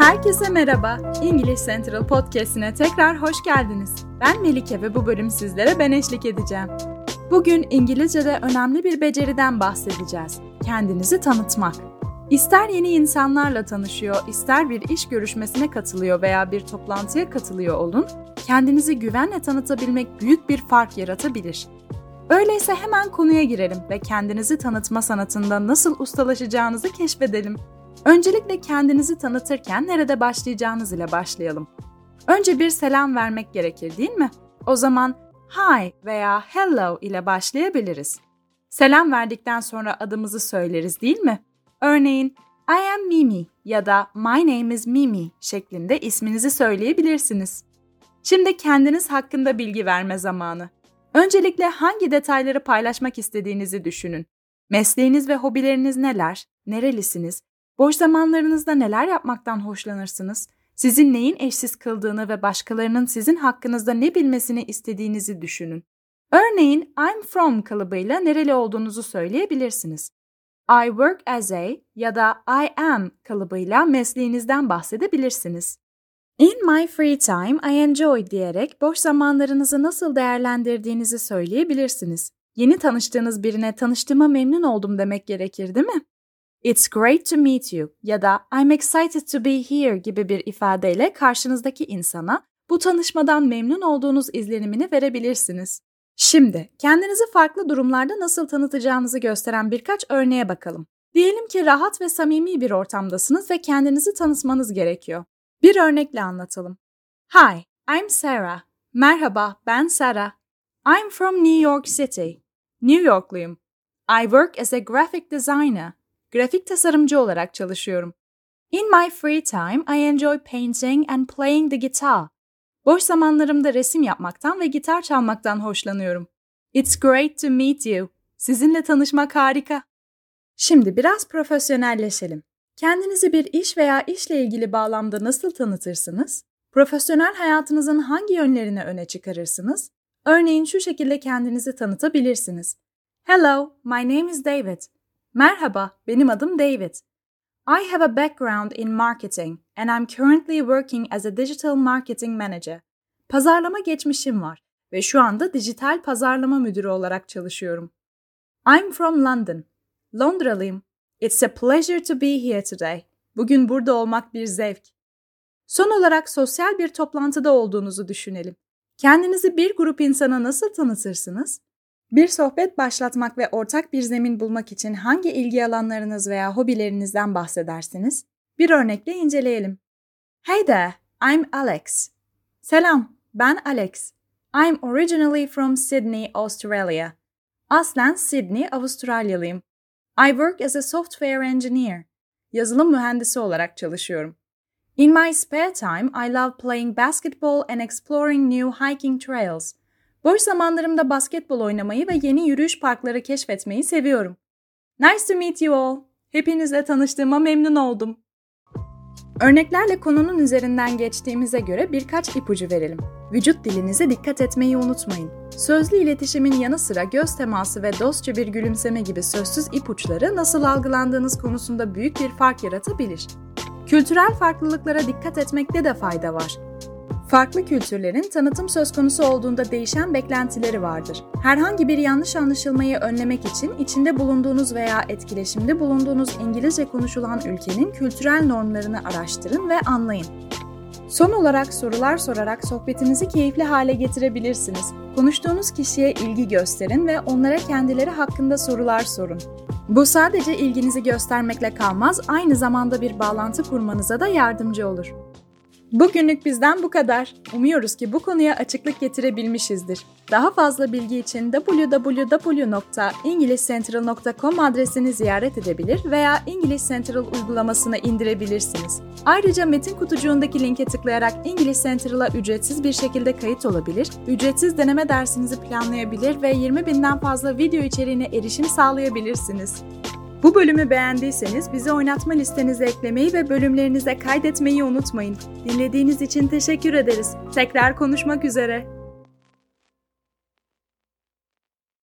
Herkese merhaba. İngiliz Central Podcast'ine tekrar hoş geldiniz. Ben Melike ve bu bölüm sizlere ben eşlik edeceğim. Bugün İngilizce'de önemli bir beceriden bahsedeceğiz. Kendinizi tanıtmak. İster yeni insanlarla tanışıyor, ister bir iş görüşmesine katılıyor veya bir toplantıya katılıyor olun, kendinizi güvenle tanıtabilmek büyük bir fark yaratabilir. Öyleyse hemen konuya girelim ve kendinizi tanıtma sanatında nasıl ustalaşacağınızı keşfedelim. Öncelikle kendinizi tanıtırken nerede başlayacağınız ile başlayalım. Önce bir selam vermek gerekir değil mi? O zaman hi veya hello ile başlayabiliriz. Selam verdikten sonra adımızı söyleriz değil mi? Örneğin I am Mimi ya da My name is Mimi şeklinde isminizi söyleyebilirsiniz. Şimdi kendiniz hakkında bilgi verme zamanı. Öncelikle hangi detayları paylaşmak istediğinizi düşünün. Mesleğiniz ve hobileriniz neler? Nerelisiniz? Boş zamanlarınızda neler yapmaktan hoşlanırsınız? Sizin neyin eşsiz kıldığını ve başkalarının sizin hakkınızda ne bilmesini istediğinizi düşünün. Örneğin I'm from kalıbıyla nereli olduğunuzu söyleyebilirsiniz. I work as a ya da I am kalıbıyla mesleğinizden bahsedebilirsiniz. In my free time I enjoy diyerek boş zamanlarınızı nasıl değerlendirdiğinizi söyleyebilirsiniz. Yeni tanıştığınız birine tanıştığıma memnun oldum demek gerekir değil mi? It's great to meet you ya da I'm excited to be here gibi bir ifadeyle karşınızdaki insana bu tanışmadan memnun olduğunuz izlenimini verebilirsiniz. Şimdi kendinizi farklı durumlarda nasıl tanıtacağınızı gösteren birkaç örneğe bakalım. Diyelim ki rahat ve samimi bir ortamdasınız ve kendinizi tanıtmanız gerekiyor. Bir örnekle anlatalım. Hi, I'm Sarah. Merhaba, ben Sarah. I'm from New York City. New Yorkluyum. I work as a graphic designer. Grafik tasarımcı olarak çalışıyorum. In my free time, I enjoy painting and playing the guitar. Boş zamanlarımda resim yapmaktan ve gitar çalmaktan hoşlanıyorum. It's great to meet you. Sizinle tanışmak harika. Şimdi biraz profesyonelleşelim. Kendinizi bir iş veya işle ilgili bağlamda nasıl tanıtırsınız? Profesyonel hayatınızın hangi yönlerini öne çıkarırsınız? Örneğin şu şekilde kendinizi tanıtabilirsiniz. Hello, my name is David. Merhaba, benim adım David. I have a background in marketing and I'm currently working as a digital marketing manager. Pazarlama geçmişim var ve şu anda dijital pazarlama müdürü olarak çalışıyorum. I'm from London. Londralıyım. It's a pleasure to be here today. Bugün burada olmak bir zevk. Son olarak sosyal bir toplantıda olduğunuzu düşünelim. Kendinizi bir grup insana nasıl tanıtırsınız? Bir sohbet başlatmak ve ortak bir zemin bulmak için hangi ilgi alanlarınız veya hobilerinizden bahsedersiniz? Bir örnekle inceleyelim. Hey there, I'm Alex. Selam, ben Alex. I'm originally from Sydney, Australia. Aslen Sydney, Avustralyalıyım. I work as a software engineer. Yazılım mühendisi olarak çalışıyorum. In my spare time, I love playing basketball and exploring new hiking trails. Boş zamanlarımda basketbol oynamayı ve yeni yürüyüş parkları keşfetmeyi seviyorum. Nice to meet you all. Hepinizle tanıştığıma memnun oldum. Örneklerle konunun üzerinden geçtiğimize göre birkaç ipucu verelim. Vücut dilinize dikkat etmeyi unutmayın. Sözlü iletişimin yanı sıra göz teması ve dostça bir gülümseme gibi sözsüz ipuçları nasıl algılandığınız konusunda büyük bir fark yaratabilir. Kültürel farklılıklara dikkat etmekte de fayda var. Farklı kültürlerin tanıtım söz konusu olduğunda değişen beklentileri vardır. Herhangi bir yanlış anlaşılmayı önlemek için içinde bulunduğunuz veya etkileşimde bulunduğunuz İngilizce konuşulan ülkenin kültürel normlarını araştırın ve anlayın. Son olarak sorular sorarak sohbetinizi keyifli hale getirebilirsiniz. Konuştuğunuz kişiye ilgi gösterin ve onlara kendileri hakkında sorular sorun. Bu sadece ilginizi göstermekle kalmaz, aynı zamanda bir bağlantı kurmanıza da yardımcı olur. Bugünlük bizden bu kadar. Umuyoruz ki bu konuya açıklık getirebilmişizdir. Daha fazla bilgi için www.englishcentral.com adresini ziyaret edebilir veya English Central uygulamasını indirebilirsiniz. Ayrıca metin kutucuğundaki linke tıklayarak English Central'a ücretsiz bir şekilde kayıt olabilir, ücretsiz deneme dersinizi planlayabilir ve 20 binden fazla video içeriğine erişim sağlayabilirsiniz. Bu bölümü beğendiyseniz bizi oynatma listenize eklemeyi ve bölümlerinize kaydetmeyi unutmayın. Dinlediğiniz için teşekkür ederiz. Tekrar konuşmak üzere.